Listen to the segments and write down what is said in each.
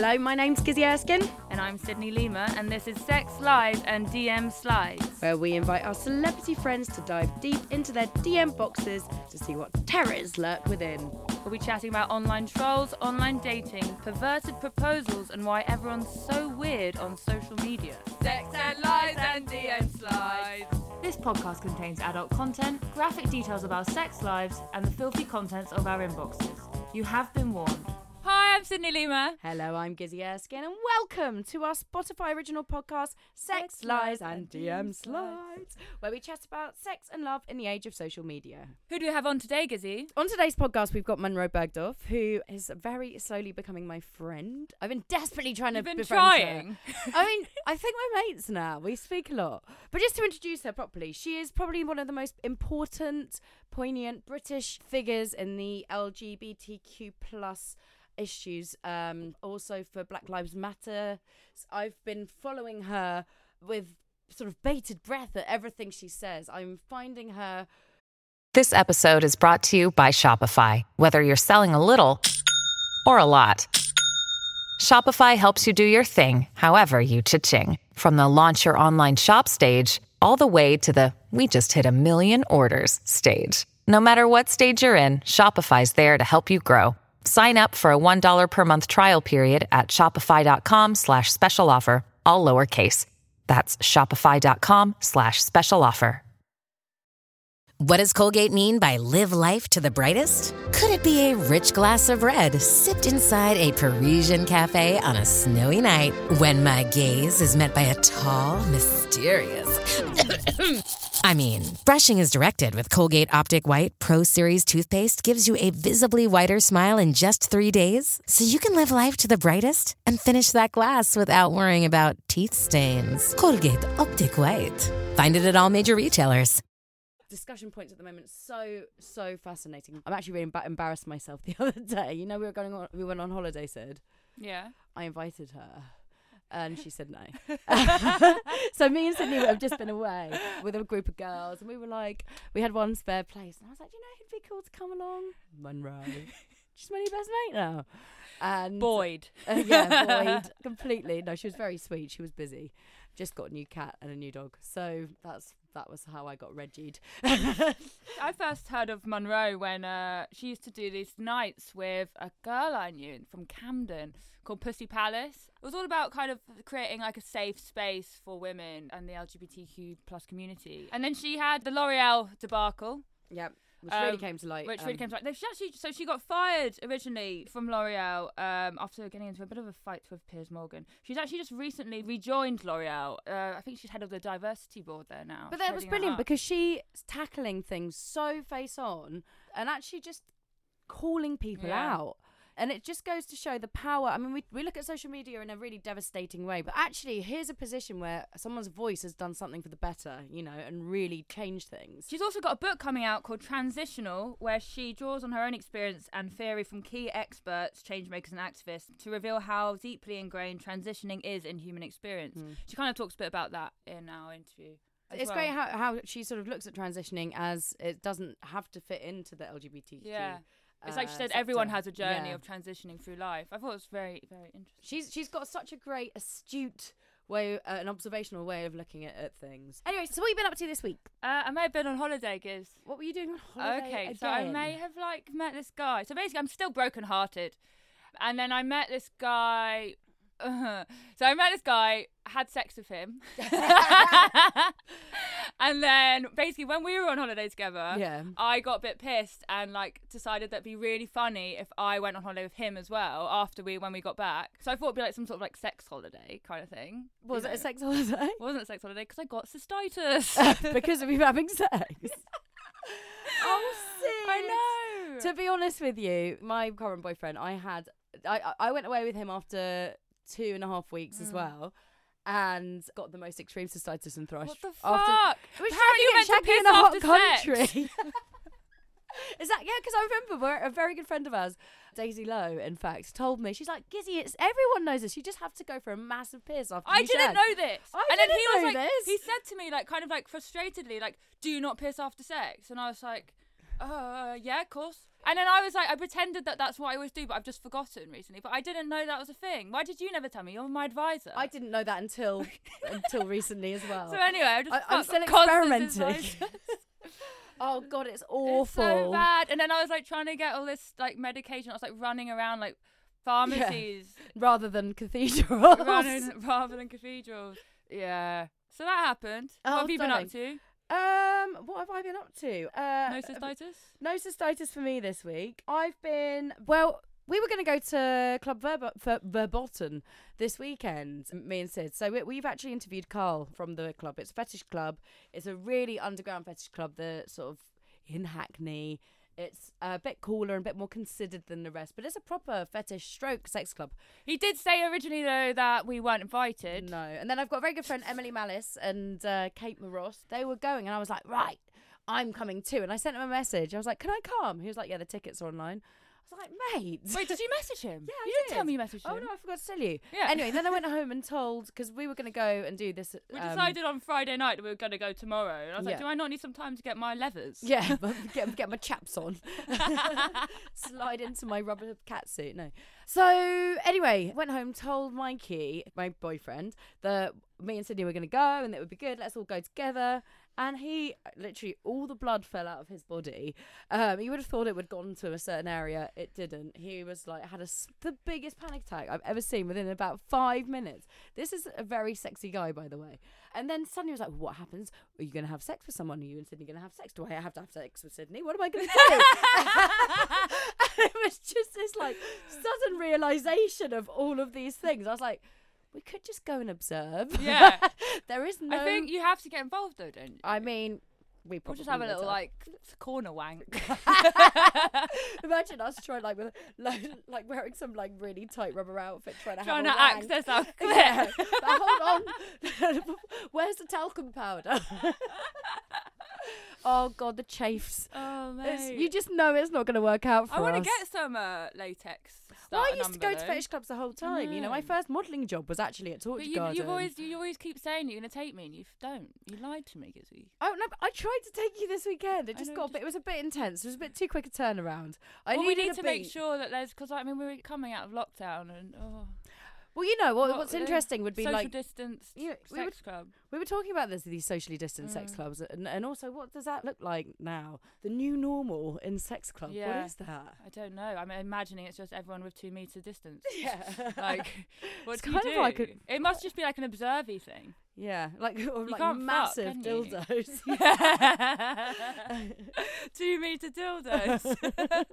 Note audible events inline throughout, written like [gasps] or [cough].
Hello, my name's Gizzi Erskine, And I'm Sydney Lima, and this is Sex Lies and DM Slides. where we invite our celebrity friends to dive deep into their DM boxes to see what terrors lurk within. We'll be chatting about online trolls, online dating, perverted proposals, and why everyone's so weird on social media. Sex and lies and DM Slides. This podcast contains adult content, graphic details about sex lives, and the filthy contents of our inboxes. You have been warned. Sydney Lima. Hello, I'm Gizzi Erskine, and welcome to our Spotify original podcast, Sex, Lies, and DM Slides, where we chat about sex and love in the age of social media. Who do we have on today, Gizzi? On today's podcast, we've got Munroe Bergdorf, who is very slowly becoming my friend. I've been desperately trying You've to been befriend her. trying. [laughs] I mean, I think we're mates now. We speak a lot. But just to introduce her properly, she is probably one of the most important, poignant British figures in the LGBTQ plus issues. Um, also for Black Lives Matter. I've been following her with sort of bated breath at everything she says. I'm finding her This episode is brought to you by Shopify. Whether you're selling a little or a lot, Shopify helps you do your thing, however you cha-ching. From the launch your online shop stage, all the way to the we just hit a million orders stage. No matter what stage you're in, Shopify's there to help you grow. Sign up for a $1 per month trial period at shopify.com slash special offer, all lowercase. That's shopify.com slash special offer. What does Colgate mean by live life to the brightest? Could it be a rich glass of red sipped inside a Parisian cafe on a snowy night when my gaze is met by a tall, mysterious. I mean, brushing is directed with Colgate Optic White Pro Series toothpaste gives you a visibly whiter smile in just three days, so you can live life to the brightest and finish that glass without worrying about teeth stains. Colgate Optic White. Find it at all major retailers. discussion points at the moment so so fascinating. I'm actually really emba- embarrassed myself [laughs] the other day. You know, we were going on, we went on holiday. Sid, Yeah. I invited her, and she said no. [laughs] [laughs] so me and Sydney have just been away with a group of girls, and we were like, we had one spare place, and I was like, "Do you know, who'd be cool to come along, Munroe. [laughs] She's my new best mate now. And Boyd. uh, yeah, Boyd, completely. No, she was very sweet. She was busy. Just got a new cat and a new dog. So that's that was how I got Reggie'd. [laughs] I first heard of Munroe when uh, she used to do these nights with a girl I knew from Camden called Pussy Palace. It was all about kind of creating like a safe space for women and the LGBTQ plus community. And then she had the L'Oreal debacle, Yep. Which really Um, came to light. which really um, came to light. She actually, so she got fired originally from L'Oreal um, after getting into a bit of a fight with Piers Morgan. She's actually just recently rejoined L'Oreal. Uh, I think she's head of the diversity board there now. But that was brilliant because she's tackling things so face on and actually just calling people Yeah. out. And it just goes to show the power. I mean, we, we look at social media in a really devastating way, but actually, here's a position where someone's voice has done something for the better, you know, and really changed things. She's also got a book coming out called Transitional, where she draws on her own experience and theory from key experts, changemakers, and activists to reveal how deeply ingrained transitioning is in human experience. Hmm. She kind of talks a bit about that in our interview. It's well. great how, how she sort of looks at transitioning as it doesn't have to fit into the LGBTQ. Yeah. It's like she uh, said, everyone has a journey Yeah. of transitioning through life. I thought it was very, very interesting. She's she's got such a great, astute way, uh, an observational way of looking at, at things. Anyway, so what have you been up to this week? Uh, I may have been on holiday, Giz. What were you doing on holiday? Okay, so I may have like met this guy. So basically, I'm still brokenhearted, and then I met this guy. [laughs] so I met this guy, had sex with him, [laughs] and then basically when we were on holiday together, Yeah. I got a bit pissed and like decided that'd be really funny if I went on holiday with him as well after we when we got back. So I thought it'd be like some sort of like sex holiday kind of thing. Was you it a sex holiday? Wasn't a sex holiday because I got cystitis. [laughs] because of you having sex. oh, sick. I know. To be honest with you, my current boyfriend, I had, I I went away with him after two and a half weeks Mm. as well. And got the most extreme cystitis and thrush. What the fuck? It was How are you meant to in a hot country. [laughs] [laughs] Is that yeah? Because I remember a very good friend of ours, Daisy Lowe, in fact, told me she's like Gizzi. It's everyone knows this. You just have to go for a massive piss after. Sex. I didn't shag." know this. I and then didn't he was know like, this. he said to me, like, kind of like frustratedly, like, do you not piss after sex? And I was like, uh, yeah, of course. And then I was like, I pretended that that's what I always do, but I've just forgotten recently. But I didn't know that was a thing. Why did you never tell me? You're my advisor. I didn't know that until [laughs] until recently as well. So anyway, I'm, just I- I'm still experimenting. [laughs] oh god, it's It's awful. so bad. And then I was like trying to get all this like medication. I was like running around like pharmacies Rather than cathedrals. running [laughs] rather than cathedrals. Yeah. So that happened. Oh, what have oh, you been up to? Um, what have I been up to? Uh, No cystitis? no cystitis for me this week. I've been well. We were going to go to Club Verbo- Ver- Verboten this weekend, me and Sid. So we, we've actually interviewed Carl from the club. It's a fetish club. It's a really underground fetish club. The sort of in Hackney. It's a bit cooler and a bit more considered than the rest, but it's a proper fetish stroke sex club. He did say originally though that we weren't invited. No. And then I've got a very good friend, Emily Malice and uh, Kate Moross. They were going, and I was like, right, I'm coming too. And I sent him a message. I was like, can I come? He was like, yeah, the tickets are online. I was like, mate. Wait, did you message him? [laughs] Yeah, I you didn't tell me you messaged him. Oh no, I forgot to tell you. Yeah. Anyway, then I went home and told because we were going to go and do this. [laughs] We um, decided on Friday night that we were going to go tomorrow, and I was like, "Do I not need some time to get my leathers? Yeah, [laughs] get get my chaps on. Slide into my rubber cat suit. No. So anyway, went home, told Mikey, my boyfriend, that me and Sydney were going to go and it would be good. Let's all go together. And he literally all the blood fell out of his body. Um, you would have thought it would gone to a certain area. It didn't. He was like had a the biggest panic attack I've ever seen within about five minutes. This is a very sexy guy, by the way. And then suddenly he was like, "What happens? Are you going to have sex with someone? Are you and Sydney going to have sex? Do I have to have sex with Sydney? What am I going to do?" [laughs] [laughs] it was just this like sudden realization of all of these things. I was like, "We could just go and observe." Yeah. [laughs] there is no. I think you have to get involved though, don't you? I mean, we We'll probably just have a little have. like corner wank. [laughs] [laughs] Imagine us trying like with like, like wearing some like really tight rubber outfit, trying to trying to have a wank. access our clip. Yeah, but hold on. Where's the talcum powder? oh god, the chafes. Oh It's, mate. you just know it's not going to work out for I want to us. get some uh, latex. Well, I used to go to number, fetish clubs the whole time. You know, my mm. first modelling job was actually at Torture But you, Garden. you've always you always keep saying you're gonna take me and you don't. You lied to me, Gizzi. Oh no! but I tried to take you this weekend. It just know, got a bit. It was a bit intense. It was a bit too quick a turnaround. I well, we need to make sure that there's because I mean we were coming out of lockdown and oh, Well, you know what, what- what's interesting would be social like distance you know, we sex club. we were talking about this these socially distant sex Mm. clubs, and, and also what does that look like now? The new normal in sex club. Yeah. What is that? I don't know. I'm imagining it's just everyone with two meter distance. [laughs] Yeah, Like, what It's do kind you of do? like a- It must just be like an observy thing. yeah, like [laughs] or like can't fuck, massive can you? dildos. [laughs] Two meter dildos.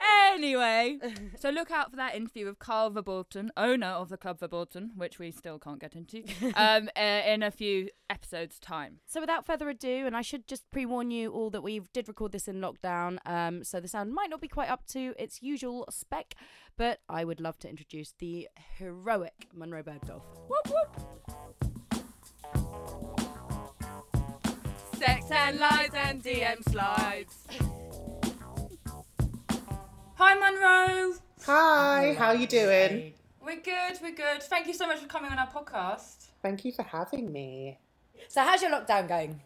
Anyway, [laughs] so look out for that interview with Carl Verboten, owner of the Club Verboten, which we still can't get into, [laughs] um, uh, in a few episodes' time. So without further ado, and I should just pre-warn you all that we did record this in lockdown, um, so the sound might not be quite up to its usual spec, but I would love to introduce the heroic Munroe Bergdorf. Whoop whoop. Sex and lies and DM slides. [laughs] Hi, Munroe. Hi, how are you doing? We're good. We're good. Thank you so much for coming on our podcast. Thank you for having me. So how's your lockdown going?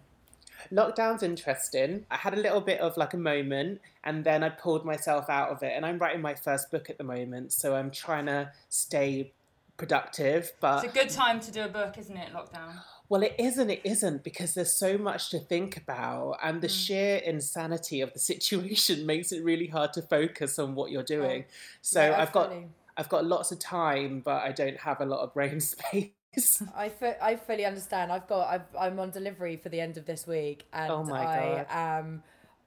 Lockdown's interesting. I had a little bit of like a moment and then I pulled myself out of it. And I'm writing my first book at the moment, so I'm trying to stay productive. But It's a good time to do a book, isn't it? Lockdown. Well, it isn't, it isn't, because there's so much to think about, and the mm. sheer insanity of the situation [laughs] makes it really hard to focus on what you're oh, doing. so yeah, I've got. I've got lots of time, but I don't have a lot of brain [laughs] space. I, fu- I fully understand. I've got I've, I'm on delivery for the end of this week, oh and Oh I am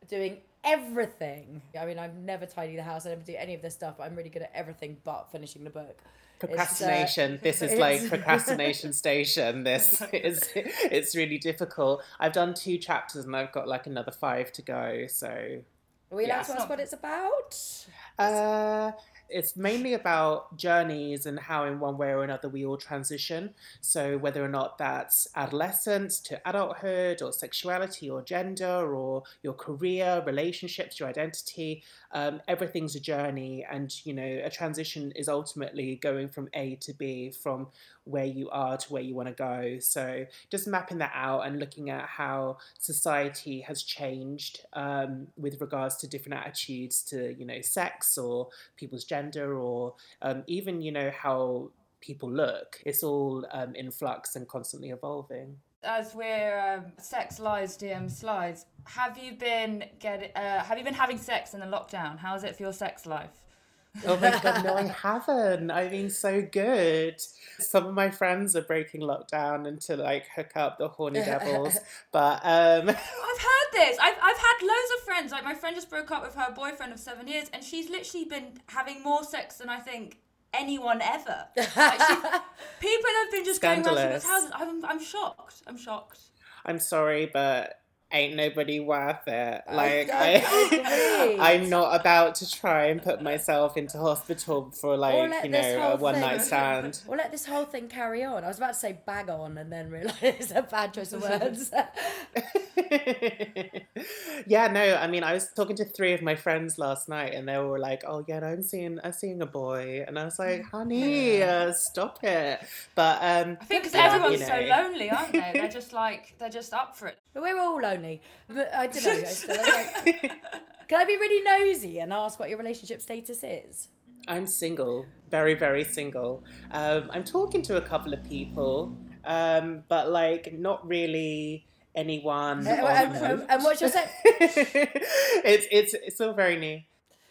doing everything. I mean, I've never tidy the house. I never do any of this stuff. But I'm really good at everything but finishing the book. Uh, procrastination this is like [laughs] procrastination station this [laughs] is it's really difficult i've done two chapters and i've got like another five to go so Are we allowed Yeah. to ask what it's about? uh it's mainly about journeys and how in one way or another we all transition. So whether or not that's adolescence to adulthood or sexuality or gender or your career, relationships, your identity, um, everything's a journey and you know a transition is ultimately going from A to B from where you are to where you want to go. So just mapping that out and looking at how society has changed um, with regards to different attitudes to, you know, sex or people's gender or um, even, you know, how people look. It's all um, in flux and constantly evolving. As we're um, sex lies DM slides, have you been getting? Uh, have you been having sex in the lockdown? How is it for your sex life? Oh my god, no, I haven't. I mean, so good. Some of my friends are breaking lockdown and to like hook up the horny [laughs] devils, but um. I've heard this. I've I've had loads of friends. Like my friend just broke up with her boyfriend of seven years, and she's literally been having more sex than I think anyone ever. Like [laughs] people have been just going around people's houses. I'm I'm shocked. I'm shocked. I'm sorry, but ain't nobody worth it. Like I, [laughs] I am not about to try and put myself into hospital for like you know a one thing, night [laughs] stand. Or let this whole thing carry on. I was about to say bag on and then realise it's [laughs] a bad choice of words. yeah, no. I mean, I was talking to three of my friends last night, and they were like, "Oh yeah, no, I'm seeing, I'm seeing a boy," and I was like, "Honey, uh, stop it." But um, I think because everyone's you know. so lonely, aren't they? They're just like they're just up for it. But we're all lonely. But I don't know. like, [laughs] can I be really nosy and ask what your relationship status is? I'm single, very, very single. Um, I'm talking to a couple of people, um, but like not really anyone. Uh, and, and, what's your sex? [laughs] it's it's it's all very new.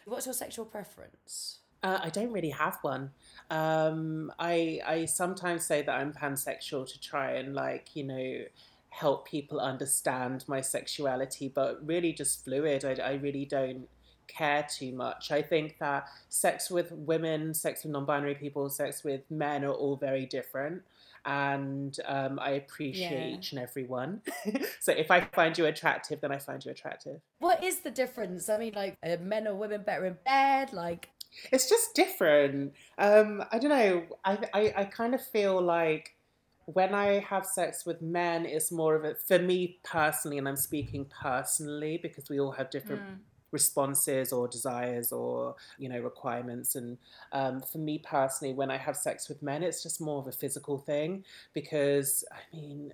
What's your sexual preference? Uh, I don't really have one. Um, I I sometimes say that I'm pansexual to try and like you know help people understand my sexuality, but really just fluid. I, I really don't care too much. I think that sex with women, sex with non binary people, sex with men are all very different. And um, I appreciate yeah. each and every one. [laughs] so if I find you attractive, then I find you attractive. What is the difference? I mean, like, men or women better in bed? Like, it's just different. Um, I don't know. I, I, I kind of feel like when I have sex with men, it's more of a, for me personally, and I'm speaking personally because we all have different mm. responses or desires or, you know, requirements. And um, for me personally, when I have sex with men, it's just more of a physical thing because, I mean,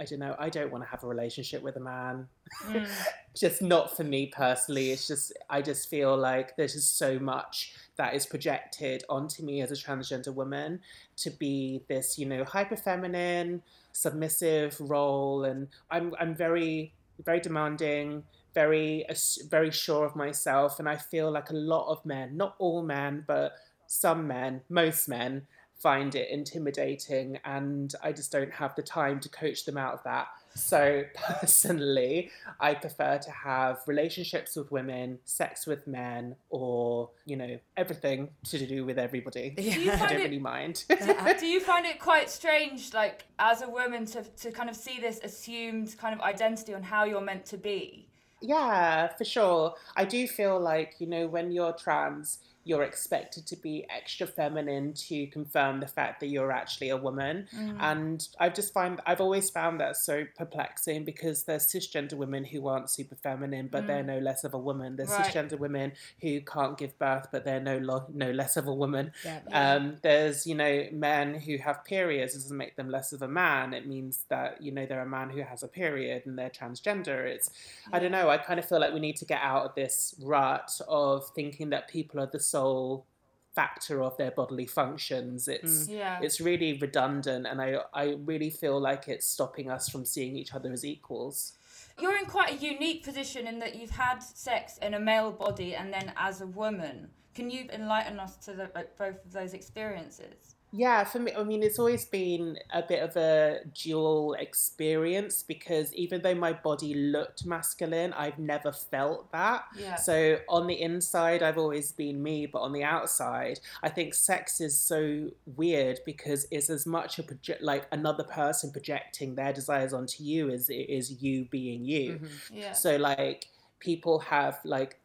I don't know, I don't want to have a relationship with a man. Mm. [laughs] just not for me personally. It's just, I just feel like there's just so much that is projected onto me as a transgender woman to be this, you know, hyper feminine, submissive role. And I'm, I'm very, very demanding, very, very sure of myself. And I feel like a lot of men, not all men, but some men, most men, find it intimidating. And I just don't have the time to coach them out of that. So, [laughs] personally, I prefer to have relationships with women, sex with men, or, you know, everything to do with everybody. Yeah. [laughs] I don't it, really mind. [laughs] do you find it quite strange, like, as a woman, to, to kind of see this assumed kind of identity on how you're meant to be? Yeah, for sure. I do feel like, you know, when you're trans, you're expected to be extra feminine to confirm the fact that you're actually a woman. Mm. And I just find I've always found that so perplexing because there's cisgender women who aren't super feminine, but mm. they're no less of a woman. There's right. cisgender women who can't give birth, but they're no lo- no less of a woman. Yeah, yeah. Um, there's you know men who have periods. It doesn't make them less of a man. It means that you know they're a man who has a period and they're transgender. It's yeah. I don't know. I kind of feel like we need to get out of this rut of thinking that people are the sole factor of their bodily functions. It's mm. yeah. it's really redundant, and I I really feel like it's stopping us from seeing each other as equals. You're in quite a unique position in that you've had sex in a male body and then as a woman. Can you enlighten us to the, like, both of those experiences? Yeah, for me, I mean, it's always been a bit of a dual experience because even though my body looked masculine, I've never felt that. Yeah. So on the inside, I've always been me, but on the outside, I think sex is so weird because it's as much a project like another person projecting their desires onto you as it is you being you. Mm-hmm. Yeah. So like people have like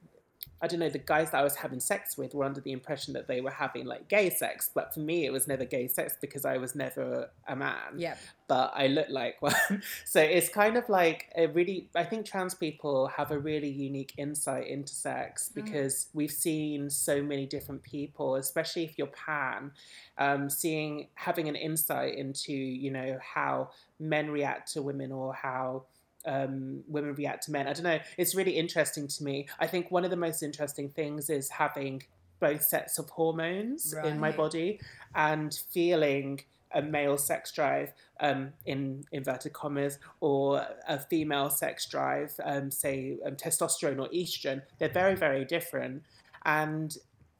I don't know, the guys that I was having sex with were under the impression that they were having like gay sex. But for me, it was never gay sex because I was never a man. Yeah. But I look like one. [laughs] so it's kind of like a really, I think trans people have a really unique insight into sex Mm. because we've seen so many different people, especially if you're pan, um, seeing, having an insight into, you know, how men react to women or how um, women react to men. I don't know. It's really interesting to me. I think one of the most interesting things is having both sets of hormones in my body and feeling a male sex drive um, in inverted commas or a female sex drive, um, say um, testosterone or estrogen. They're very, very different. And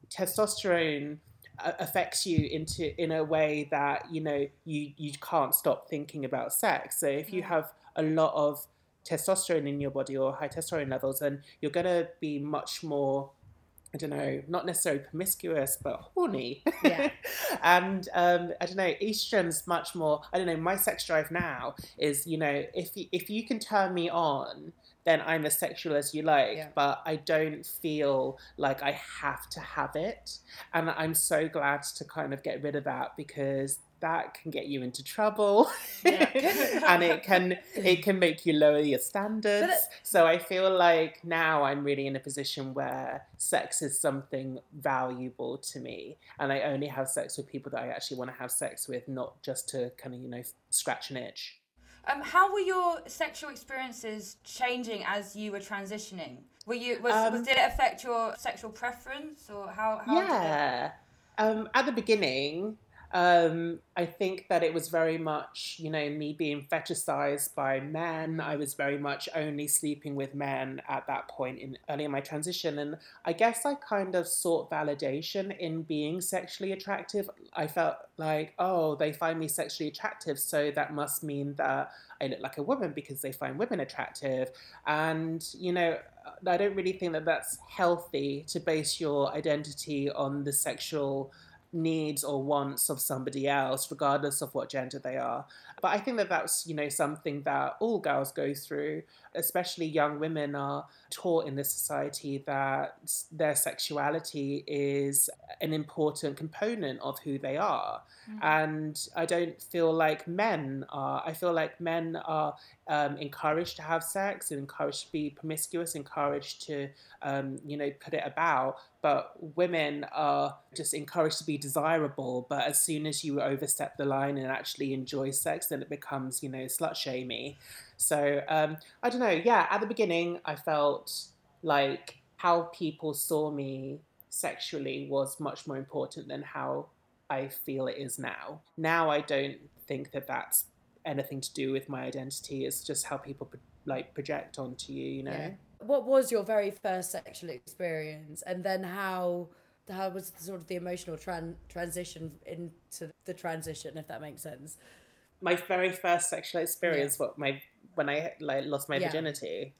testosterone affects you into in a way that you know you you can't stop thinking about sex so if you have a lot of testosterone in your body or high testosterone levels then you're going to be much more I don't know, not necessarily promiscuous, but horny. Yeah. [laughs] and um, I don't know, estrogen's much more. I don't know. My sex drive now is, you know, if you, if you can turn me on, then I'm as sexual as you like. Yeah. But I don't feel like I have to have it, and I'm so glad to kind of get rid of that because that can get you into trouble [laughs] and it can it can make you lower your standards so i feel like now i'm really in a position where sex is something valuable to me and i only have sex with people that i actually want to have sex with not just to kind of you know scratch an itch Um, how were your sexual experiences changing as you were transitioning? Were you was, was Um, did it affect your sexual preference or how? how it- yeah. Um, at the beginning, um, I think that it was very much, you know, me being fetishized by men. I was very much only sleeping with men at that point in early in my transition. And I guess I kind of sought validation in being sexually attractive. I felt like, oh, they find me sexually attractive, so that must mean that I look like a woman because they find women attractive. And, you know, I don't really think that that's healthy to base your identity on the sexual needs or wants of somebody else, regardless of what gender they are. But I think that that's, you know, something that all girls go through, especially young women are taught in this society that their sexuality is an important component of who they are. And I don't feel like men are. I feel like men are um, encouraged to have sex, encouraged to be promiscuous, encouraged to, um, you know, put it about. But women are just encouraged to be desirable. But as soon as you overstep the line and actually enjoy sex, then it becomes, you know, slut shamey. So um, I don't know. Yeah, at the beginning, I felt like how people saw me sexually was much more important than how I feel it is now. Now I don't think that that's anything to do with my identity. It's just how people like project onto you, you know. Yeah. What was your very first sexual experience, and then how how was the, sort of the emotional tran- transition into the transition, if that makes sense? My very first sexual experience, what my when I like lost my Yeah. virginity.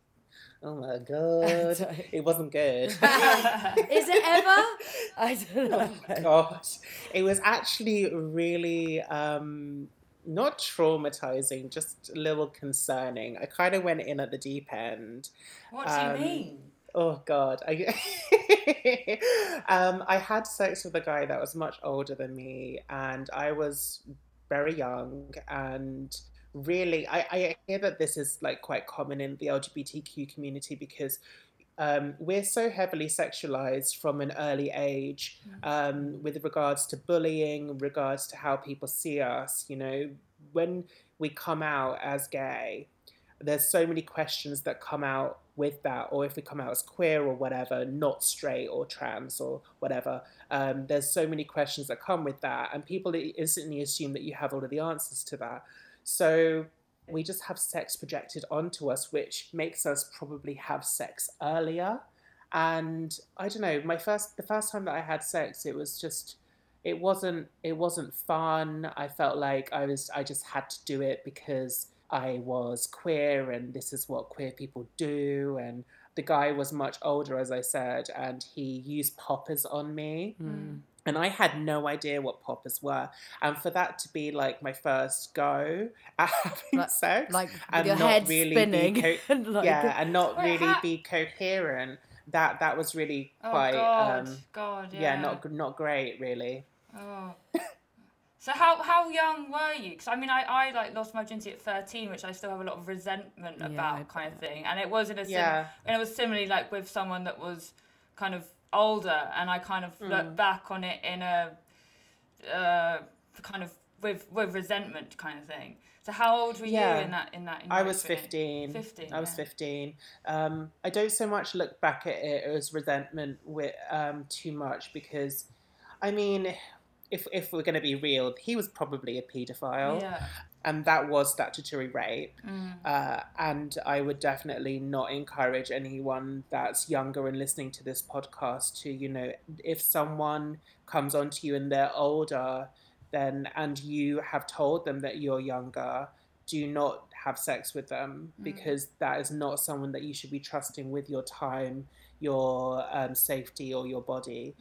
Oh my [laughs] god, it wasn't good. [laughs] Is it ever? [laughs] I don't know. Oh God, it was actually really um, not traumatizing, just a little concerning. I kind of went in at the deep end. What do Um, you mean? Oh God, I um, I had sex with a guy that was much older than me, and I was very young and really I, I hear that this is like quite common in the lgbtq community because um, we're so heavily sexualized from an early age um, with regards to bullying regards to how people see us you know. When we come out as gay there's so many questions that come out with that or if we come out as queer or whatever not straight or trans or whatever um, there's so many questions that come with that and people instantly assume that you have all of the answers to that so we just have sex projected onto us which makes us probably have sex earlier and i don't know my first the first time that i had sex it was just it wasn't it wasn't fun i felt like i was i just had to do it because I was queer and this is what queer people do. And the guy was much older, as I said, and he used poppers on me. Hmm. And I had no idea what poppers were. And for that to be like my first go [laughs] at having Like- sex like and your not head really spinning be co- [laughs] like- yeah, and not really how- be coherent that that was really Oh quite God, um, God, yeah. yeah. not not great really. Oh. So how how young were you? Because I mean, I, I like lost my virginity at thirteen, which I still have a lot of resentment Yeah, about, kind of thing. And it was in a sim- Yeah. and it was similarly like with someone that was kind of older, and I kind of look back on it in a uh, kind of with with resentment kind of thing. So how old were Yeah. you in that in that? In I was 15. 15, I was yeah. 15. Um, I don't so much look back at it as resentment with um, too much because, I mean, if if we're going to be real, he was probably a paedophile, Yeah. And that was statutory rape. Mm. Uh, and I would definitely not encourage anyone that's younger and listening to this podcast to, you know, if someone comes onto you and they're older, then and you have told them that you're younger, do not have sex with them because that is not someone that you should be trusting with your time, your um, safety, or your body.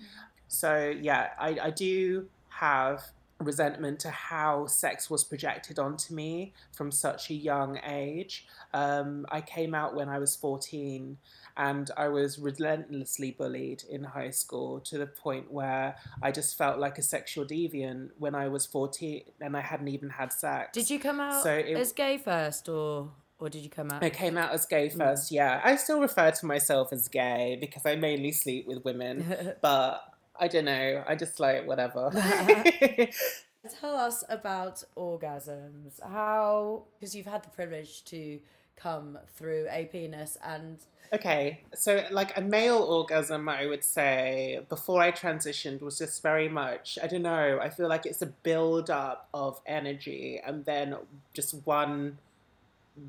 So yeah, I, I do have resentment to how sex was projected onto me from such a young age. Um, I came out when I was 14 and I was relentlessly bullied in high school to the point where I just felt like a sexual deviant when I was 14 and I hadn't even had sex. Did you come out So it- as gay first, or or did you come out? I came out as gay first, yeah. I still refer to myself as gay because I mainly sleep with women, [laughs] but I don't know. I just like whatever. [laughs] [laughs] Tell us about orgasms. How, because you've had the privilege to come through a penis and okay, so like a male orgasm, I would say, before I transitioned was just very much, I don't know, I feel like it's a build up of energy and then just one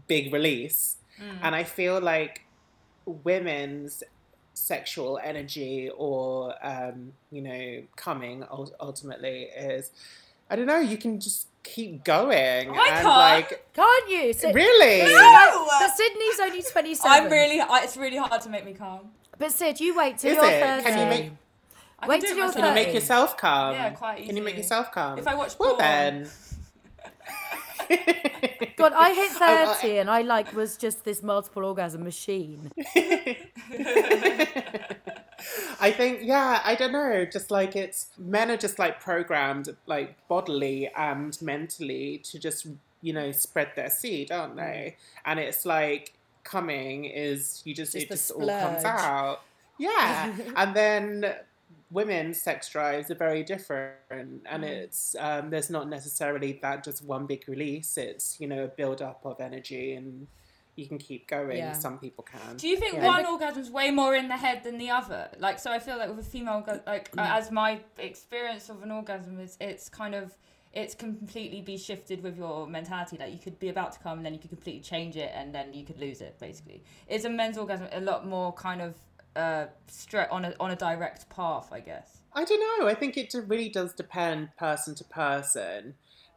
big release. Hmm. And I feel like women's sexual energy or um, you know coming ultimately is I don't know you can just keep going I and can't. like can't you? Sid- really No! But Sydney's only twenty seven. I'm really. It's really hard to make me calm. But Sid, you wait till Is you're it? thirty. Can you make- I Wait can till it you're myself. can you make yourself calm Yeah, quite can you make yourself calm If I watch well porn. then [laughs] [laughs] [laughs] God, I hit I- thirty and I like was just this multiple orgasm machine. [laughs] I think, yeah, I don't know. Just like it's men are just like programmed, like bodily and mentally, to just you know spread their seed, aren't they? Mm. And it's like coming is you just, Just it just all comes out, yeah. [laughs] and then women's sex drives are very different, and it's um, there's not necessarily that just one big release. It's you know a build up of energy and. You can keep going. Yeah. Some people can. Do you think Yeah. one orgasm's way more in the head than the other? Like, so I feel like with a female, like Mm. as my experience of an orgasm is, it's kind of, it's completely be shifted with your mentality. Like you could be about to come, and then you could completely change it, and then you could lose it. Basically, is a men's orgasm a lot more kind of uh straight on a on a direct path? I guess. I don't know. I think it really does depend person to person.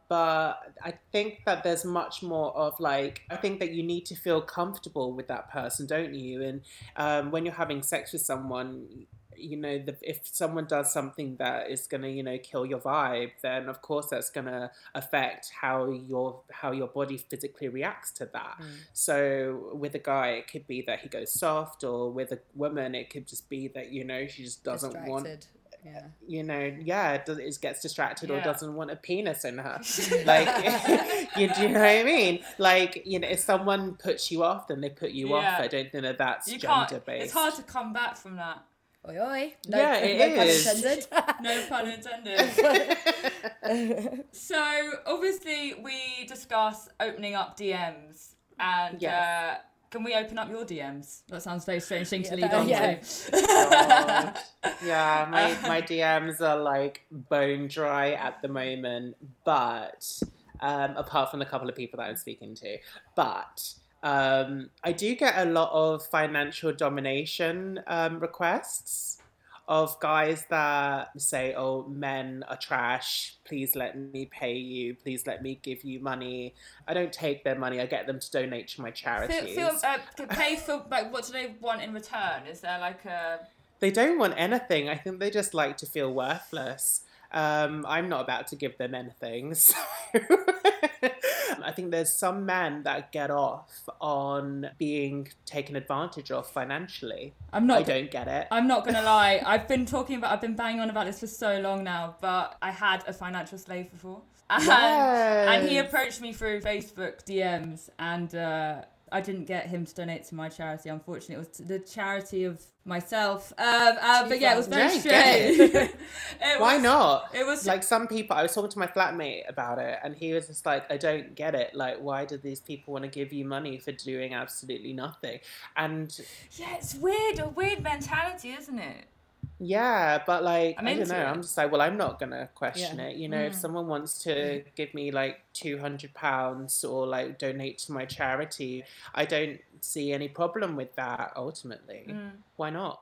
But I think that there's much more of like, I think that you need to feel comfortable with that person, don't you? And um, when you're having sex with someone, you know, the, if someone does something that is going to, you know, kill your vibe, then of course that's going to affect how your how your body physically reacts to that. Mm. So with a guy, it could be that he goes soft, or with a woman, it could just be that you know she just doesn't want. Yeah. you know, yeah, it, does, it gets distracted or doesn't want a penis in her. [laughs] like, [laughs] you, do you know what I mean? Like, you know, if someone puts you off, then they put you off. I don't think that that's You gender based. It's hard to come back from that. Oi oi. No, Yeah, it [laughs] no pun intended. No pun intended. so obviously we discuss opening up DMs, and Yes. uh, can we open up your DMs? That sounds very strange thing to Yeah, lead on yeah. to. [laughs] Yeah, my, [laughs] my DMs are like bone dry at the moment, but um, apart from the couple of people that I'm speaking to, but um, I do get a lot of financial domination um, requests of guys that say, "Oh, men are trash. Please let me pay you. Please let me give you money." I don't take their money. I get them to donate to my Feel, charities. feel, uh, to pay for like what do they want in return? Is there like a they don't want anything. I think they just like to feel worthless. Um, I'm not about to give them anything. [laughs] So [laughs] I think there's some men that get off on being taken advantage of financially. I'm not. I don't get it. I'm not gonna [laughs] lie. I've been talking about. I've been banging on about this for so long now. But I had a financial slave before, and, and he approached me through Facebook DMs, and uh, I didn't get him to donate to my charity. Unfortunately, it was the charity of myself. Um, uh, but yeah, it was very Yeah, strange. it. [laughs] It Why was- not? It was like some people. I was talking to my flatmate about it, and he was just like, "I don't get it. Like, why do these people want to give you money for doing absolutely nothing?" And Yeah, it's weird. A weird mentality, isn't it? Yeah, but like I'm I don't know. it. I'm just like, well, I'm not gonna question Yeah. it. You know, if Mm. someone wants to give me like two hundred pounds or like donate to my charity, I don't see any problem with that. Ultimately, Mm. why not?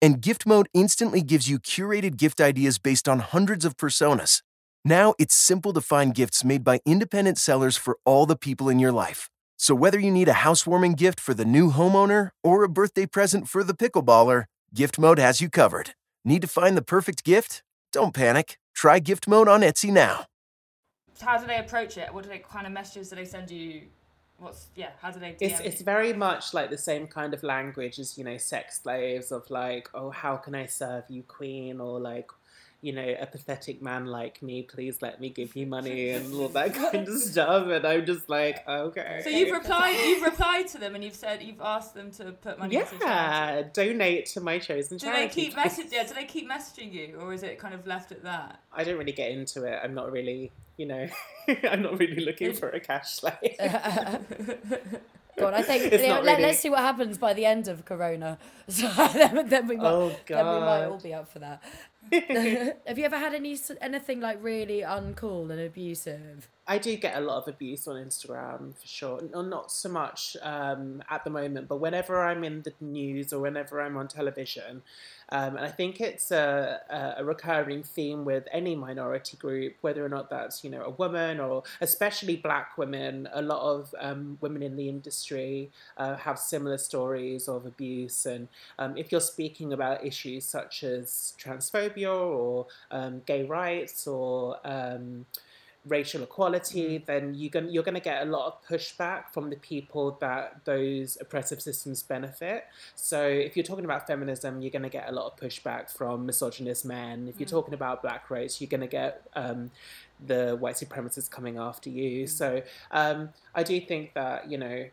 And gift mode instantly gives you curated gift ideas based on hundreds of personas. Now it's simple to find gifts made by independent sellers for all the people in your life. So whether you need a housewarming gift for the new homeowner or a birthday present for the pickleballer, gift mode has you covered. Need to find the perfect gift? Don't panic. Try gift mode on Etsy now. How do they approach it? What do they kind of messages do they send you? What's yeah? How do they? DM It's it's very much like the same kind of language as you know sex slaves of like oh how can I serve you queen or like you know a pathetic man like me please let me give you money and all that [laughs] kind of stuff and I'm just like okay So you've replied. You've replied to them, and you've said you've asked them to put money yeah donate to my chosen Do they keep message? Yeah, do they keep messaging you, or is it kind of left at that? I don't really get into it I'm not really you know [laughs] I'm not really looking for a cash slave [laughs] God, I think [laughs] you know, let, really- us see what happens by the end of Corona. So then, then we might, Oh, then we might all be up for that. [laughs] Have you ever had any anything like really uncool and abusive? I do get a lot of abuse on Instagram for sure. No, not so much um, at the moment, but whenever I'm in the news or whenever I'm on television, um, and I think it's a, a- recurring theme with any minority group, whether or not that's you know a woman or especially Black women. A lot of um, women in the industry uh, have similar stories of abuse, and um, if you're speaking about issues such as transphobia or um, gay rights or um, racial equality, then you're going you're going to get a lot of pushback from the people that those oppressive systems benefit. So if you're talking about feminism, you're going to get a lot of pushback from misogynist men. If you're talking about black race, you're going to get um, the white supremacists coming after you. So um, I do think that you know.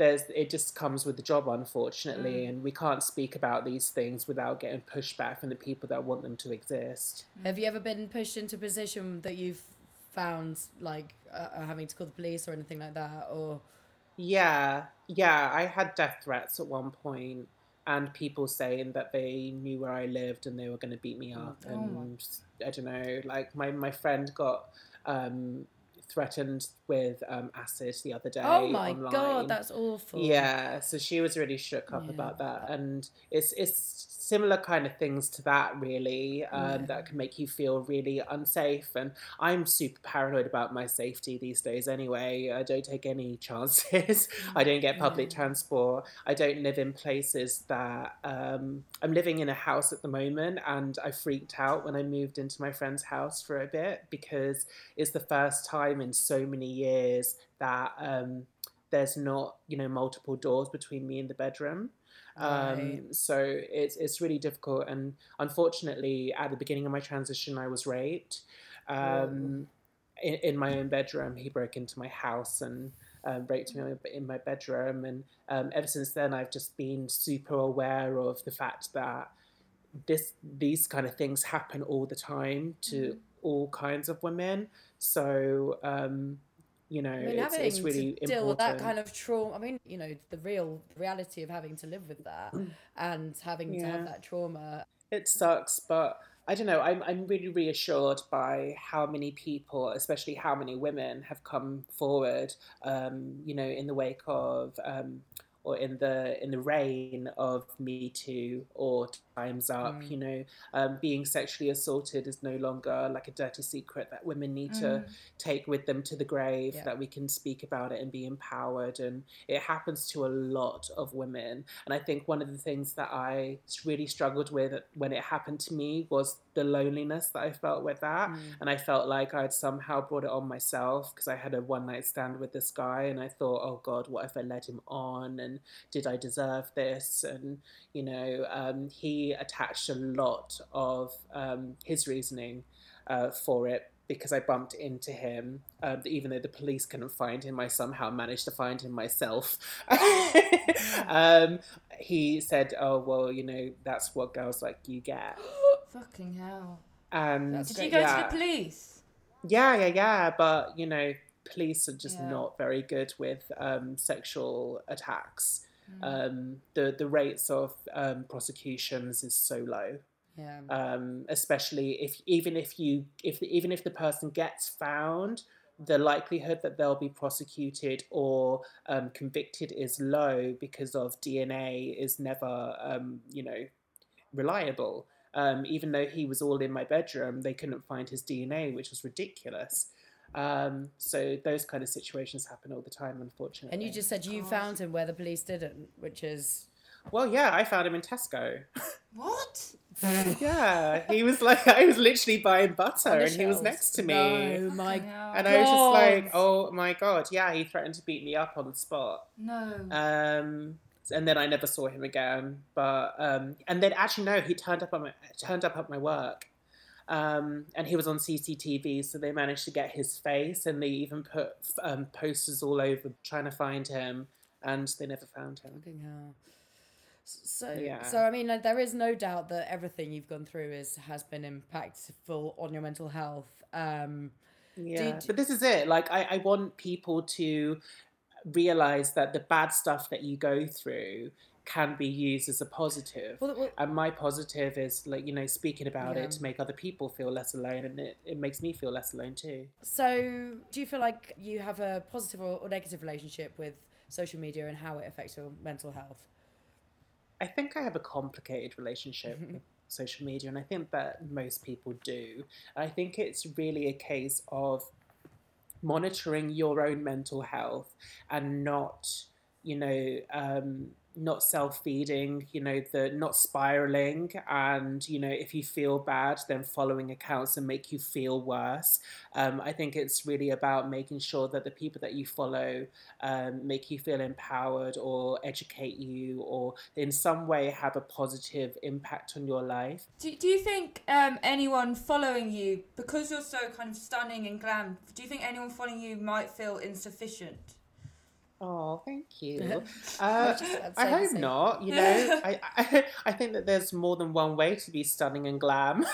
There's, it just comes with the job, unfortunately, and we can't speak about these things without getting pushback from the people that want them to exist. Have you ever been pushed into a position that you've found like uh, uh, having to call the police or anything like that? Or Yeah, yeah. I had death threats at one point, and people saying that they knew where I lived and they were going to beat me up. Oh and I don't know, like my my friend got um, threatened with um, acid the other day. oh my online. god, that's awful. Yeah, so she was really shook up Yeah. about that, and it's it's similar kind of things to that really um, Yeah. that can make you feel really unsafe. And I'm super paranoid about my safety these days. Anyway, I don't take any [laughs] chances. I don't get public Yeah. transport. I don't live in places that um, I'm living in a house at the moment, and I freaked out when I moved into my friend's house for a bit because it's the first time in so many years that um, there's not you know multiple doors between me and the bedroom um, Right. so it's it's really difficult and unfortunately at the beginning of my transition i was raped um, in, in my own bedroom he broke into my house and um, raped me in my bedroom. And um, ever since then, I've just been super aware of the fact that this these kind of things happen all the time to mm. all kinds of women. So um, you know, I mean, it's, it's really to deal with that kind of trauma. I mean, you know, the real reality of having to live with that and having yeah. to have that trauma. It sucks, but I don't know. I'm I'm really reassured by how many people, especially how many women, have come forward. Um, you know, in the wake of. Um, or in the in the reign of Me Too or time's up. Mm. You know, um, being sexually assaulted is no longer like a dirty secret that women need mm. to take with them to the grave. Yeah. That we can speak about it and be empowered, and it happens to a lot of women. And I think one of the things that I really struggled with when it happened to me was the loneliness that I felt with that, mm. and I felt like I'd somehow brought it on myself because I had a one night stand with this guy, and I thought, oh God, what if I led him on, and did I deserve this? And you know, um, he attached a lot of um, his reasoning uh, for it because I bumped into him. Um, even though the police couldn't find him, I somehow managed to find him myself. [laughs] um, he said, "Oh well, you know that's what girls like you get." [gasps] Fucking hell! And did you go yeah. to the police? Yeah, yeah, yeah. But you know, police are just yeah. not very good with um, sexual attacks. Mm. Um, the the rates of um, prosecutions is so low. Yeah. Um, especially if even if you if even if the person gets found, the likelihood that they'll be prosecuted or um, convicted is low because of DNA is never um, you know reliable. Um, even though he was all in my bedroom, they couldn't find his DNA, which was ridiculous. Um, so those kind of situations happen all the time, unfortunately. And you just said you God. found him where the police didn't, which is. Well, yeah, I found him in Tesco. [laughs] What? [laughs] yeah, he was like, I was literally buying butter, and he was next to me. Oh my god! And I was just like, oh my god, yeah, he threatened to beat me up on the spot. No. Um, and then I never saw him again. But um, and then actually no, he turned up on my turned up at my work. Um, and he was on CCTV, so they managed to get his face, and they even put um, posters all over trying to find him, and they never found him. So, yeah. so I mean, like, there is no doubt that everything you've gone through is has been impactful on your mental health. Um, yeah, did... but this is it. Like, I, I want people to realize that the bad stuff that you go through can be used as a positive. Well, well, and my positive is like, you know, speaking about yeah. it to make other people feel less alone and it, it makes me feel less alone too. So do you feel like you have a positive or, or negative relationship with social media and how it affects your mental health? I think I have a complicated relationship [laughs] with social media and I think that most people do. I think it's really a case of monitoring your own mental health and not you know um, not self-feeding you know the not spiraling and you know if you feel bad then following accounts and make you feel worse. Um, i think it's really about making sure that the people that you follow um, make you feel empowered or educate you or in some way have a positive impact on your life. Do, do you think um, anyone following you because you're so kind of stunning and glam do you think anyone following you might feel insufficient Oh, thank [laughs] you. Uh, I hope not. You know, [laughs] I, I, [laughs] I think that there's more than one way to be stunning and glam,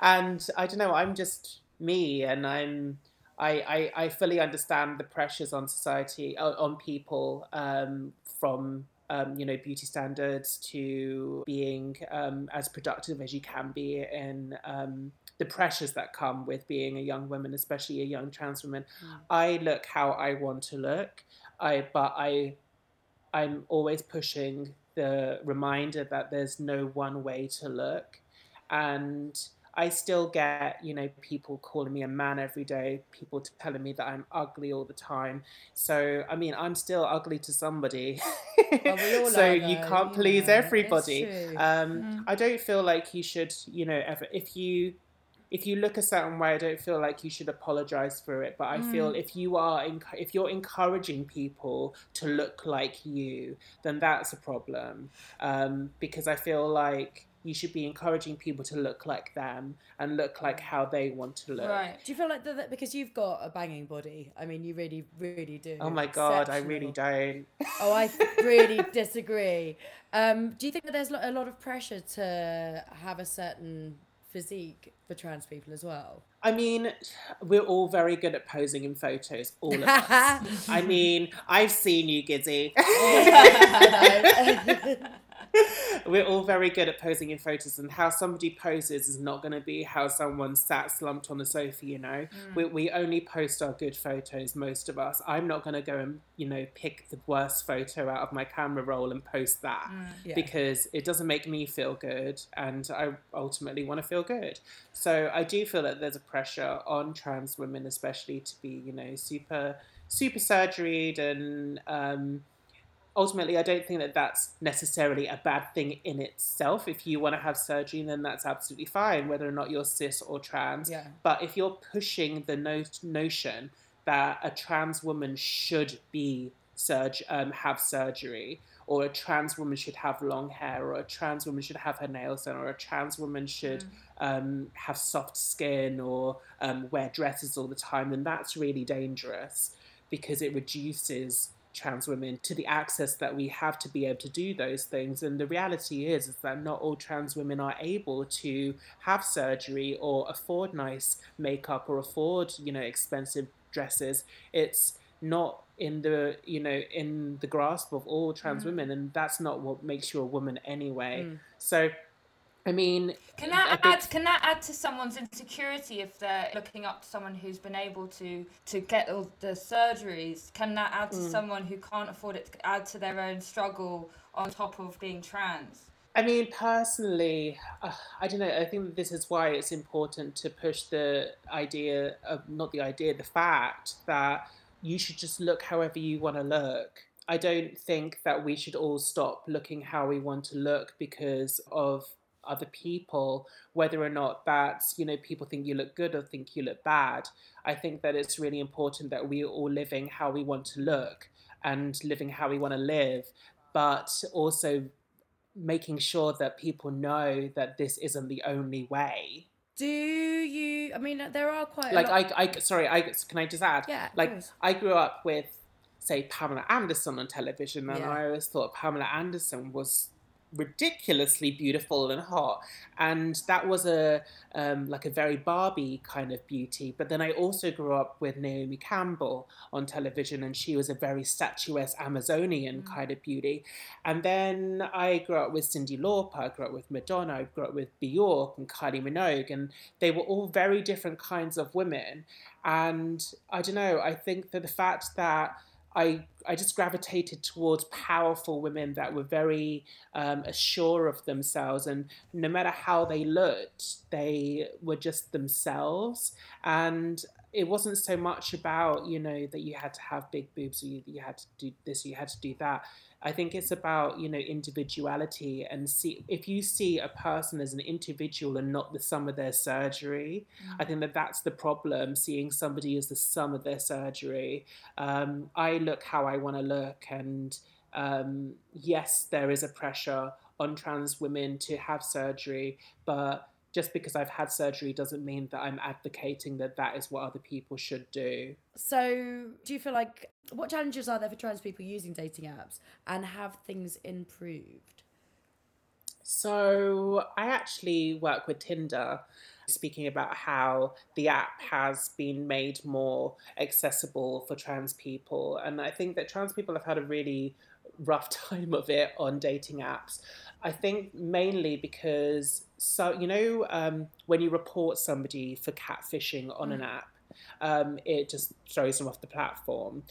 and I don't know. I'm just me, and I'm. I, I, I fully understand the pressures on society on people um, from um, you know beauty standards to being um, as productive as you can be in um, the pressures that come with being a young woman, especially a young trans woman. Mm. I look how I want to look. I but I I'm always pushing the reminder that there's no one way to look and I still get, you know, people calling me a man every day, people telling me that I'm ugly all the time. So, I mean, I'm still ugly to somebody. Well, [laughs] so you can't please everybody. Um, mm. I don't feel like you should, you know, ever if you if you look a certain way, I don't feel like you should apologize for it. But I mm. feel if you are if you're encouraging people to look like you, then that's a problem. Um, because I feel like you should be encouraging people to look like them and look like how they want to look. Right. Do you feel like that, that because you've got a banging body? I mean, you really, really do. Oh my god, I really don't. Oh, I really [laughs] disagree. Um, do you think that there's a lot of pressure to have a certain physique for trans people as well? I mean, we're all very good at posing in photos, all of us. [laughs] I mean, I've seen you, Gizzi. [laughs] [laughs] [laughs] we're all very good at posing in photos, and how somebody poses is not going to be how someone sat slumped on the sofa. You know, we we only post our good photos. Most of us. I'm not going to go and you know pick the worst photo out of my camera roll and post that Yeah. because it doesn't make me feel good, and I ultimately want to feel good. So I do feel that there's a pressure on trans women, especially, to be you know super super surgeried and. Um, ultimately, I don't think that that's necessarily a bad thing in itself. If you want to have surgery, then that's absolutely fine, whether or not you're cis or trans. Yeah. But if you're pushing the no- notion that a trans woman should be surg- um, have surgery, or a trans woman should have long hair, or a trans woman should have her nails done, or a trans woman should um, have soft skin, or um, wear dresses all the time, then that's really dangerous because it reduces trans women to the access that we have to be able to do those things. And the reality is is that not all trans women are able to have surgery or afford nice makeup or afford you know expensive dresses. It's not in the you know in the grasp of all trans mm. women and that's not what makes you a woman anyway. Mm. So i mean Can that add? Can that add to someone's insecurity if they're looking up to someone who's been able to to get all the surgeries? Can that add to Mm. someone who can't afford it to add to their own struggle on top of being trans? I mean, personally, uh, I don't know. I think this is why it's important to push the idea of not the idea, the fact that you should just look however you want to look. I don't think that we should all stop looking how we want to look because of other people, whether or not that's, you know, people think you look good or think you look bad. I think that it's really important that we're all living how we want to look and living how we want to live, but also making sure that people know that this isn't the only way. Do you? I mean, there are quite Like lot. I, I sorry, I can I just add? Yeah, Like. I grew up with, say, Pamela Anderson on television, and Yeah. I always thought Pamela Anderson was ridiculously beautiful and hot, and that was a um, like a very Barbie kind of beauty. But then I also grew up with Naomi Campbell on television, and she was a very statuesque Amazonian kind of beauty. And then I grew up with Cyndi Lauper, I grew up with Madonna, I grew up with Bjork and Kylie Minogue, and they were all very different kinds of women. And I don't know, I think that the fact that I I just gravitated towards powerful women that were very um, assured of themselves, and no matter how they looked, they were just themselves. And it wasn't so much about you know that you had to have big boobs or you, you had to do this, you had to do that. I think it's about you know individuality and see if you see a person as an individual and not the sum of their surgery. I think that that's the problem. Seeing somebody as the sum of their surgery. Um, I look how I want to look, and um, yes, there is a pressure on trans women to have surgery, but just because I've had surgery doesn't mean that I'm advocating that that is what other people should do. So, do you feel like what challenges are there for trans people using dating apps, and have things improved? So I actually work with Tinder, speaking about how the app has been made more accessible for trans people. And I think that trans people have had a really rough [laughs] time of it on dating apps. I think mainly because so you know um, when you report somebody for catfishing on an app, um, it just throws them off the platform.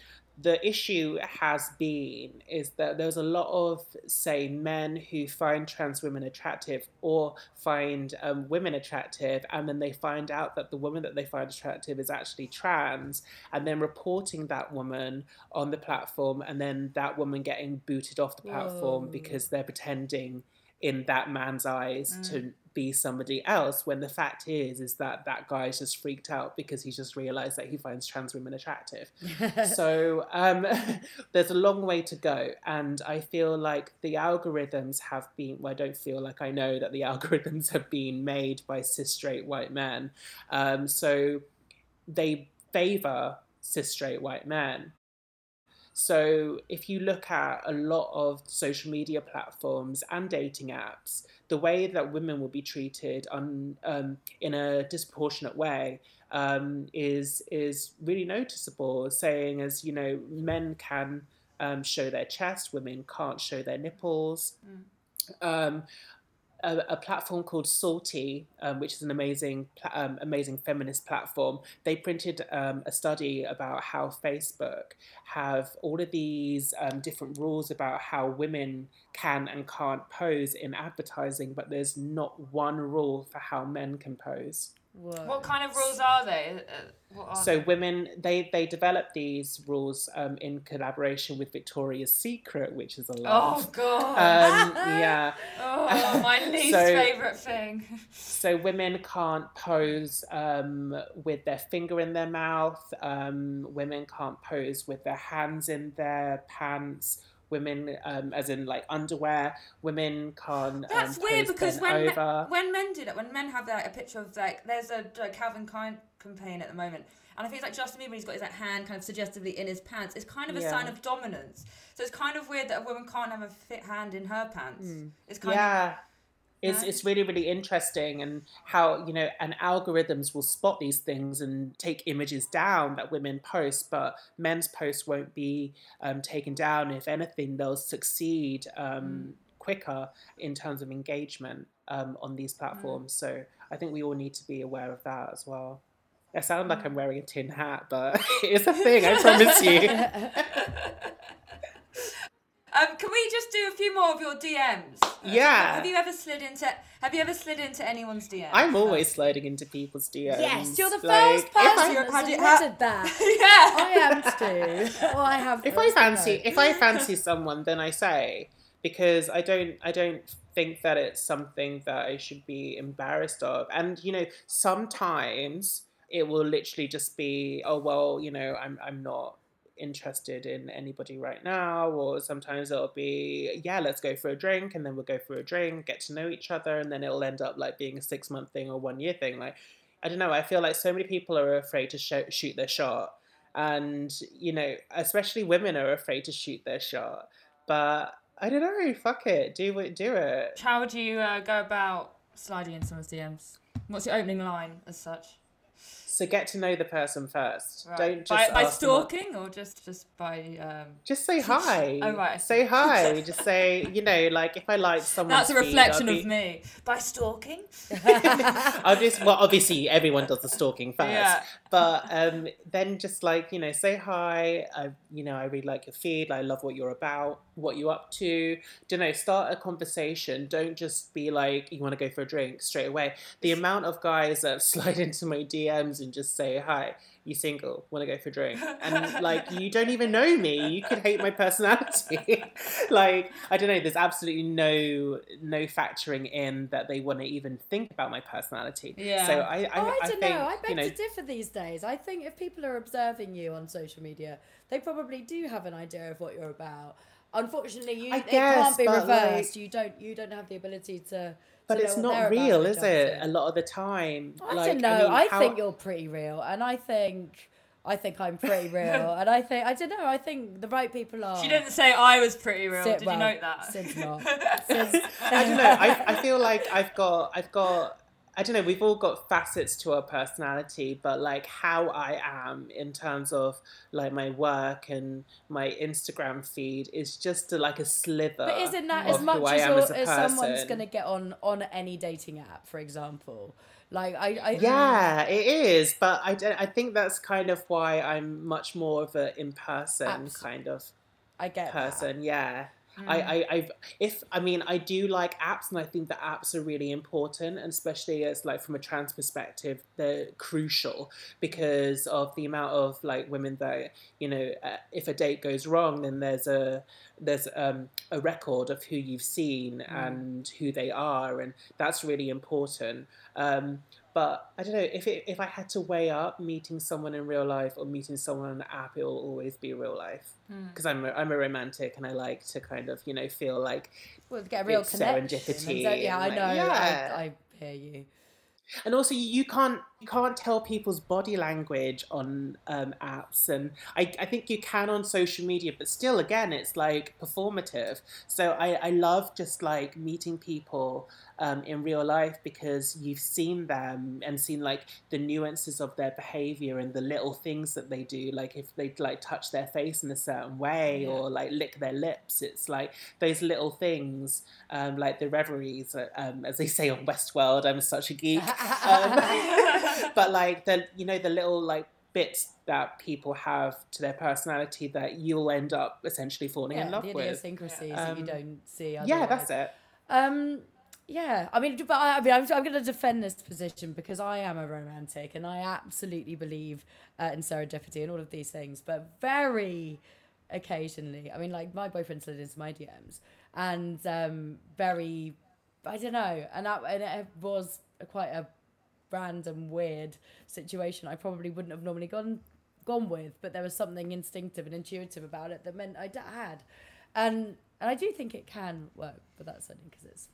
The issue has been is that there's a lot of say men who find trans women attractive or find um, women attractive, and then they find out that the woman that they find attractive is actually trans, and then reporting that woman on the platform, and then that woman getting booted off the platform Whoa. because they're pretending in that man's eyes Mm. to be somebody else when the fact is is that that guy's just freaked out because he's just realized that he finds trans women attractive. [laughs] So um, [laughs] there's a long way to go and i feel like the algorithms have been well i don't feel like i know that the [laughs] algorithms have been made by cis straight white men. Um, so they favor cis straight white men so if you look at a lot of social media platforms and dating apps, the way that women will be treated on, um, in a disproportionate way um, is is really noticeable. Saying as you know, men can um, show their chest, women can't show their nipples. Um, a, a platform called Salty, um, which is an amazing, um, amazing feminist platform. They printed um, a study about how Facebook have all of these um, different rules about how women can and can't pose in advertising, but there's not one rule for how men can pose. What kind of rules are they? Uh, what are So they? women, they they develop these rules um, in collaboration with Victoria's Secret, which is a lot. Oh god. Um, [laughs] yeah. oh, my [laughs] least So- favorite thing. So women can't pose um, with their finger in their mouth. Um, women can't pose with their hands in their pants. Women, um, as in like underwear. Women can't. That's um, weird because when men, when men do that, when men have like a picture of like, there's a like, Calvin Klein campaign at the moment, and I think it's like Justin Bieber, he's got his like hand kind of suggestively in his pants. It's kind of a sign of dominance. So it's kind of weird that a woman can't have a fit hand in her pants. It's kind of yeah. It's, Yeah. it's really really interesting and how you know and algorithms will spot these things and take images down that women post but men's posts won't be um, taken down. If anything they'll succeed um, quicker in terms of engagement um, on these platforms. So I think we all need to be aware of that as well. I sound like I'm wearing a tin hat but [laughs] it's a thing I promise you [laughs] [laughs] Um, can we just do a few more of your DMs? Yeah. Have you ever slid into Have you ever slid into anyone's DMs? I'm always sliding into people's DMs Yes, you're the like, first person How that's do you- how- that. [laughs] yeah. I am too. Oh, I have. if I fancy if I fancy someone, then I say because I don't I don't think that it's something that I should be embarrassed of. And you know, sometimes it will literally just be, oh well, you know, I'm I'm not interested in anybody right now or sometimes it'll be yeah let's go for a drink and then we'll go for a drink get to know each other and then it'll end up like being a six month thing or one year thing like i don't know i feel like so many people are afraid to sh- shoot their shot and you know especially women are afraid to shoot their shot but i don't know fuck it do it do it How would you uh, go about sliding into someone's DMs? What's your opening line as such? So get to know the person first Right. don't just by, by stalking or just just by um, just say hi Oh, right, say hi [laughs] just say you know like if i like someone That's a reflection of me. By stalking? [laughs] [laughs] obviously, well, obviously everyone does the stalking first, Yeah. but um, then just like you know, say hi. I, you know, I really like your feed. I love what you're about, what you're up to. Don't know. Start a conversation. Don't just be like you want to go for a drink straight away. The amount of guys that [laughs] slide into my DMs and just say hi. You single? Want to go for a drink? And like you [laughs] don't even know me. You could hate my personality. [laughs] like I don't know. There's absolutely no no factoring in that they want to even think about my personality. Yeah. So I I, Oh, I, I don't think know. I beg you know to differ these days. I think if people are observing you on social media, they probably do have an idea of what you're about. Unfortunately, you I it guess, can't be reversed. like- you don't. You don't have the ability to. but to it's not real, is it? A lot of the time. I like, don't know. mean, I, how- think you're pretty real, and I think. I think I'm pretty [laughs] real, and I think I don't know. I think the right people are. She didn't say I was pretty real. Sid- Did well, you note that? Sid's not. [laughs] Sid's- I don't know. I, I feel like I've got I've got I don't know, we've all got facets to our personality, but like how I am in terms of like my work and my Instagram feed is just a, like a sliver. But isn't that as much as, as as someone's going to get on on any dating app, for example? Like I, I Yeah, it is, but I, don't- I think that's kind of why I'm much more of an in person kind of I get that. person. I, I, I've, if I mean, I do like apps, and I think that apps are really important, and especially as like from a trans perspective, they're crucial because of the amount of like women that you know, uh, if a date goes wrong, then there's a there's um, a record of who you've seen and who they are, and that's really important. Um, but I don't know if it, if I had to weigh up meeting someone in real life or meeting someone on an app, it will always be real life hmm. because I'm a, I'm a romantic and I like to kind of you know feel like Well, get a real serendipity so- yeah, I and, know. yeah. I, I hear you. and also you can't you can't tell people's body language on um, apps and I, I think you can on social media but still again it's like performative. So I, I love just like meeting people um, in real life because you've seen them and seen like the nuances of their behavior and the little things that they do like if they like touch their face in a certain way or like lick their lips it's like those little things um, like the reveries uh, um, as they say on westworld i'm such a geek [laughs] um, [laughs] [laughs] but like the you know the little like bits that people have to their personality that you'll end up essentially falling Yeah, in love the with idiosyncrasies that you Um, don't see. yeah that's it Um, yeah, I mean, but I, I mean, I'm, I'm going to defend this position because I am a romantic and I absolutely believe uh, in serendipity and all of these things. But very occasionally, I mean, like my boyfriend slid into my DMs and um, very, I don't know, and that and it was quite a random, weird situation. I probably wouldn't have normally gone gone with, but there was something instinctive and intuitive about it that meant I d- had, and and I do think it can work, but that's only because it's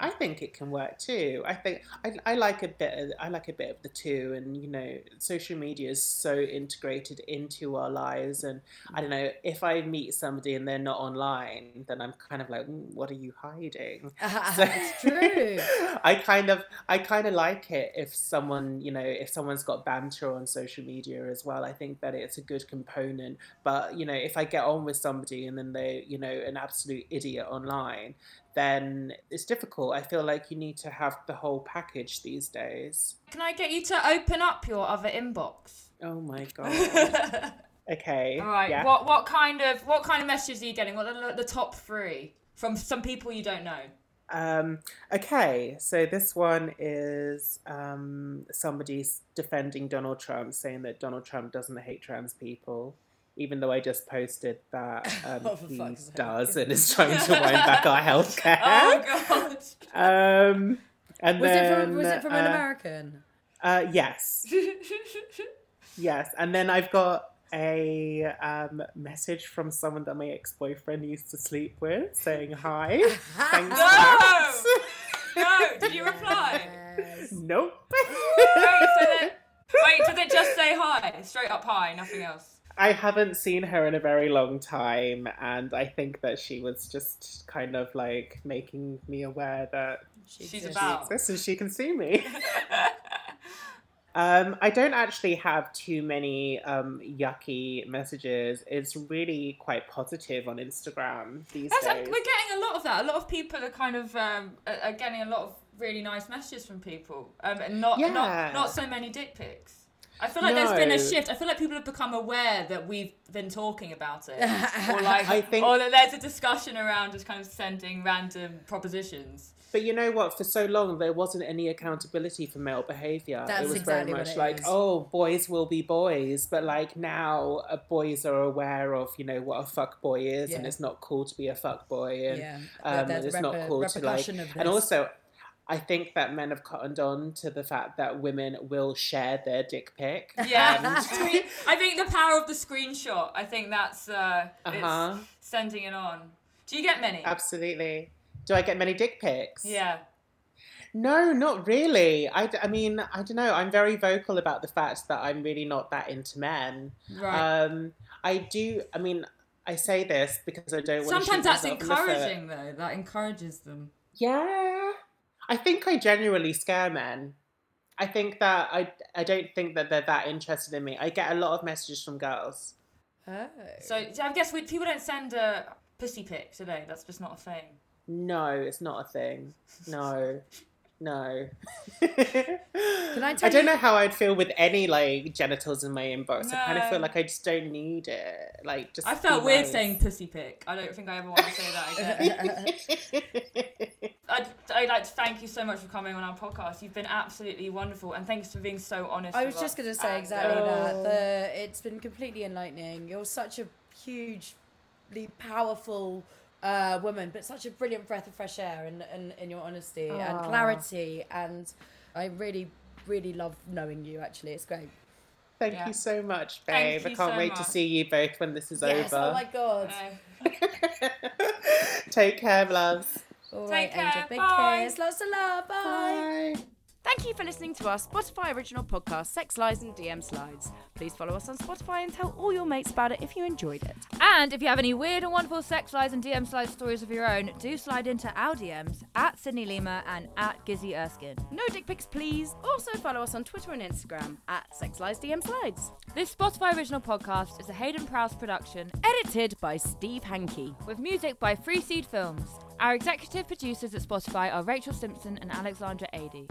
I think it can work too. I think I, I like a bit. Of, I like a bit of the two, and you know, social media is so integrated into our lives. And I don't know if I meet somebody and they're not online, then I'm kind of like, "Mm, what are you hiding? [laughs] So- it's true. [laughs] I kind of I kind of like it if someone you know if someone's got banter on social media as well. I think that it's a good component. But you know if I get on with somebody and then they you know an absolute idiot online, then it's difficult. I feel like you need to have the whole package these days. Can I get you to open up your other inbox? Oh my [laughs] god. okay. All right. Yeah. What what kind of what kind of messages are you getting? What are the, the top three from some people you don't know? Um, okay, so this one is um, somebody's defending Donald Trump, saying that Donald Trump doesn't hate trans people, even though I just posted that [laughs] um, Oh, he fuck's sake. does and is trying to wind back our [laughs] healthcare. Oh god. Um, and Was then, it from Was it from an uh, American? Uh, yes, yes, and then I've got a um, message from someone that my ex-boyfriend used to sleep with, saying hi. [laughs] Thanks. no. Max." no. Did you reply? Nope. Wait. So then, wait. Did it just say hi? Straight up hi. Nothing else. I haven't seen her in a very long time, and I think that she was just kind of like making me aware that She's exists. about. exists and she can see me. [laughs] um, I don't actually have too many um, yucky messages. It's really quite positive on Instagram these That's a, days. we're getting a lot of that. A lot of people are kind of um, are, are getting a lot of really nice messages from people, um, and not Yeah. not not so many dick pics. I feel like there's been a shift. I feel like people have become aware that we've been talking about it, [laughs] or like, I think- or that there's a discussion around just kind of sending random propositions. But you know what? For so long, there wasn't any accountability for male behavior. That's it was exactly very much like, is. oh, boys will be boys. But like now, uh, boys are aware of, you know, what a fuck boy is, and it's not cool to be a fuck boy, and Yeah. um, it's reper- not cool to like. And also, I think that men have cottoned on to the fact that women will share their dick pic. Yeah, And- [laughs] Screen- I think the power of the screenshot. I think that's uh, Uh-huh. it's sending it on. Do you get many? Absolutely. Do I get many dick pics? Yeah. No, not really. I, d- I mean, I don't know. I'm very vocal about the fact that I'm really not that into men. Right. Um, I do. I mean, I say this because I don't want. Sometimes that's encouraging, though. That encourages them. Yeah, I think I genuinely scare men. I think that I I don't think that they're that interested in me. I get a lot of messages from girls. Oh. So I guess we, people don't send uh, pussy pics, do they? That's just not a thing. No, it's not a thing. No. [laughs] No. Can I [laughs] tell I don't you- know how I'd feel with any like genitals in my inbox. I kind of feel like I just don't need it. Like just. I felt weird nice. saying pussy pick. I don't think I ever want to say that again. [laughs] I'd, I'd like to thank you so much for coming on our podcast. You've been absolutely wonderful, and thanks for being so honest. I was just going to say And, exactly uh, that. The, it's been completely enlightening. You're such a hugely powerful uh, woman, but such a brilliant breath of fresh air in, in, in your honesty and clarity. And I really, really love knowing you, actually. It's great. Thank Yeah. you so much, Thank babe. I can't so wait to see you both when this is Yes, over. oh my God. [laughs] [laughs] Take care, loves. All Take right, Angel. care. Big Bye. kiss. Lots of love. Bye. Bye. Thank you for listening to our Spotify original podcast, Sex Lies and DM Slides. Please follow us on Spotify and tell all your mates about it if you enjoyed it. And if you have any weird and wonderful sex lies and DM slide stories of your own, do slide into our DMs at Sydney Lima and at Gizzi Erskine. No dick pics, please. Also follow us on Twitter and Instagram at Sex Lies DM Slides. This Spotify original podcast is a Heydon Prowse production Edited by Steve Hankey. with music by Free Seed Films. Our executive producers at Spotify are Rachel Simpson and Alexandra Adey.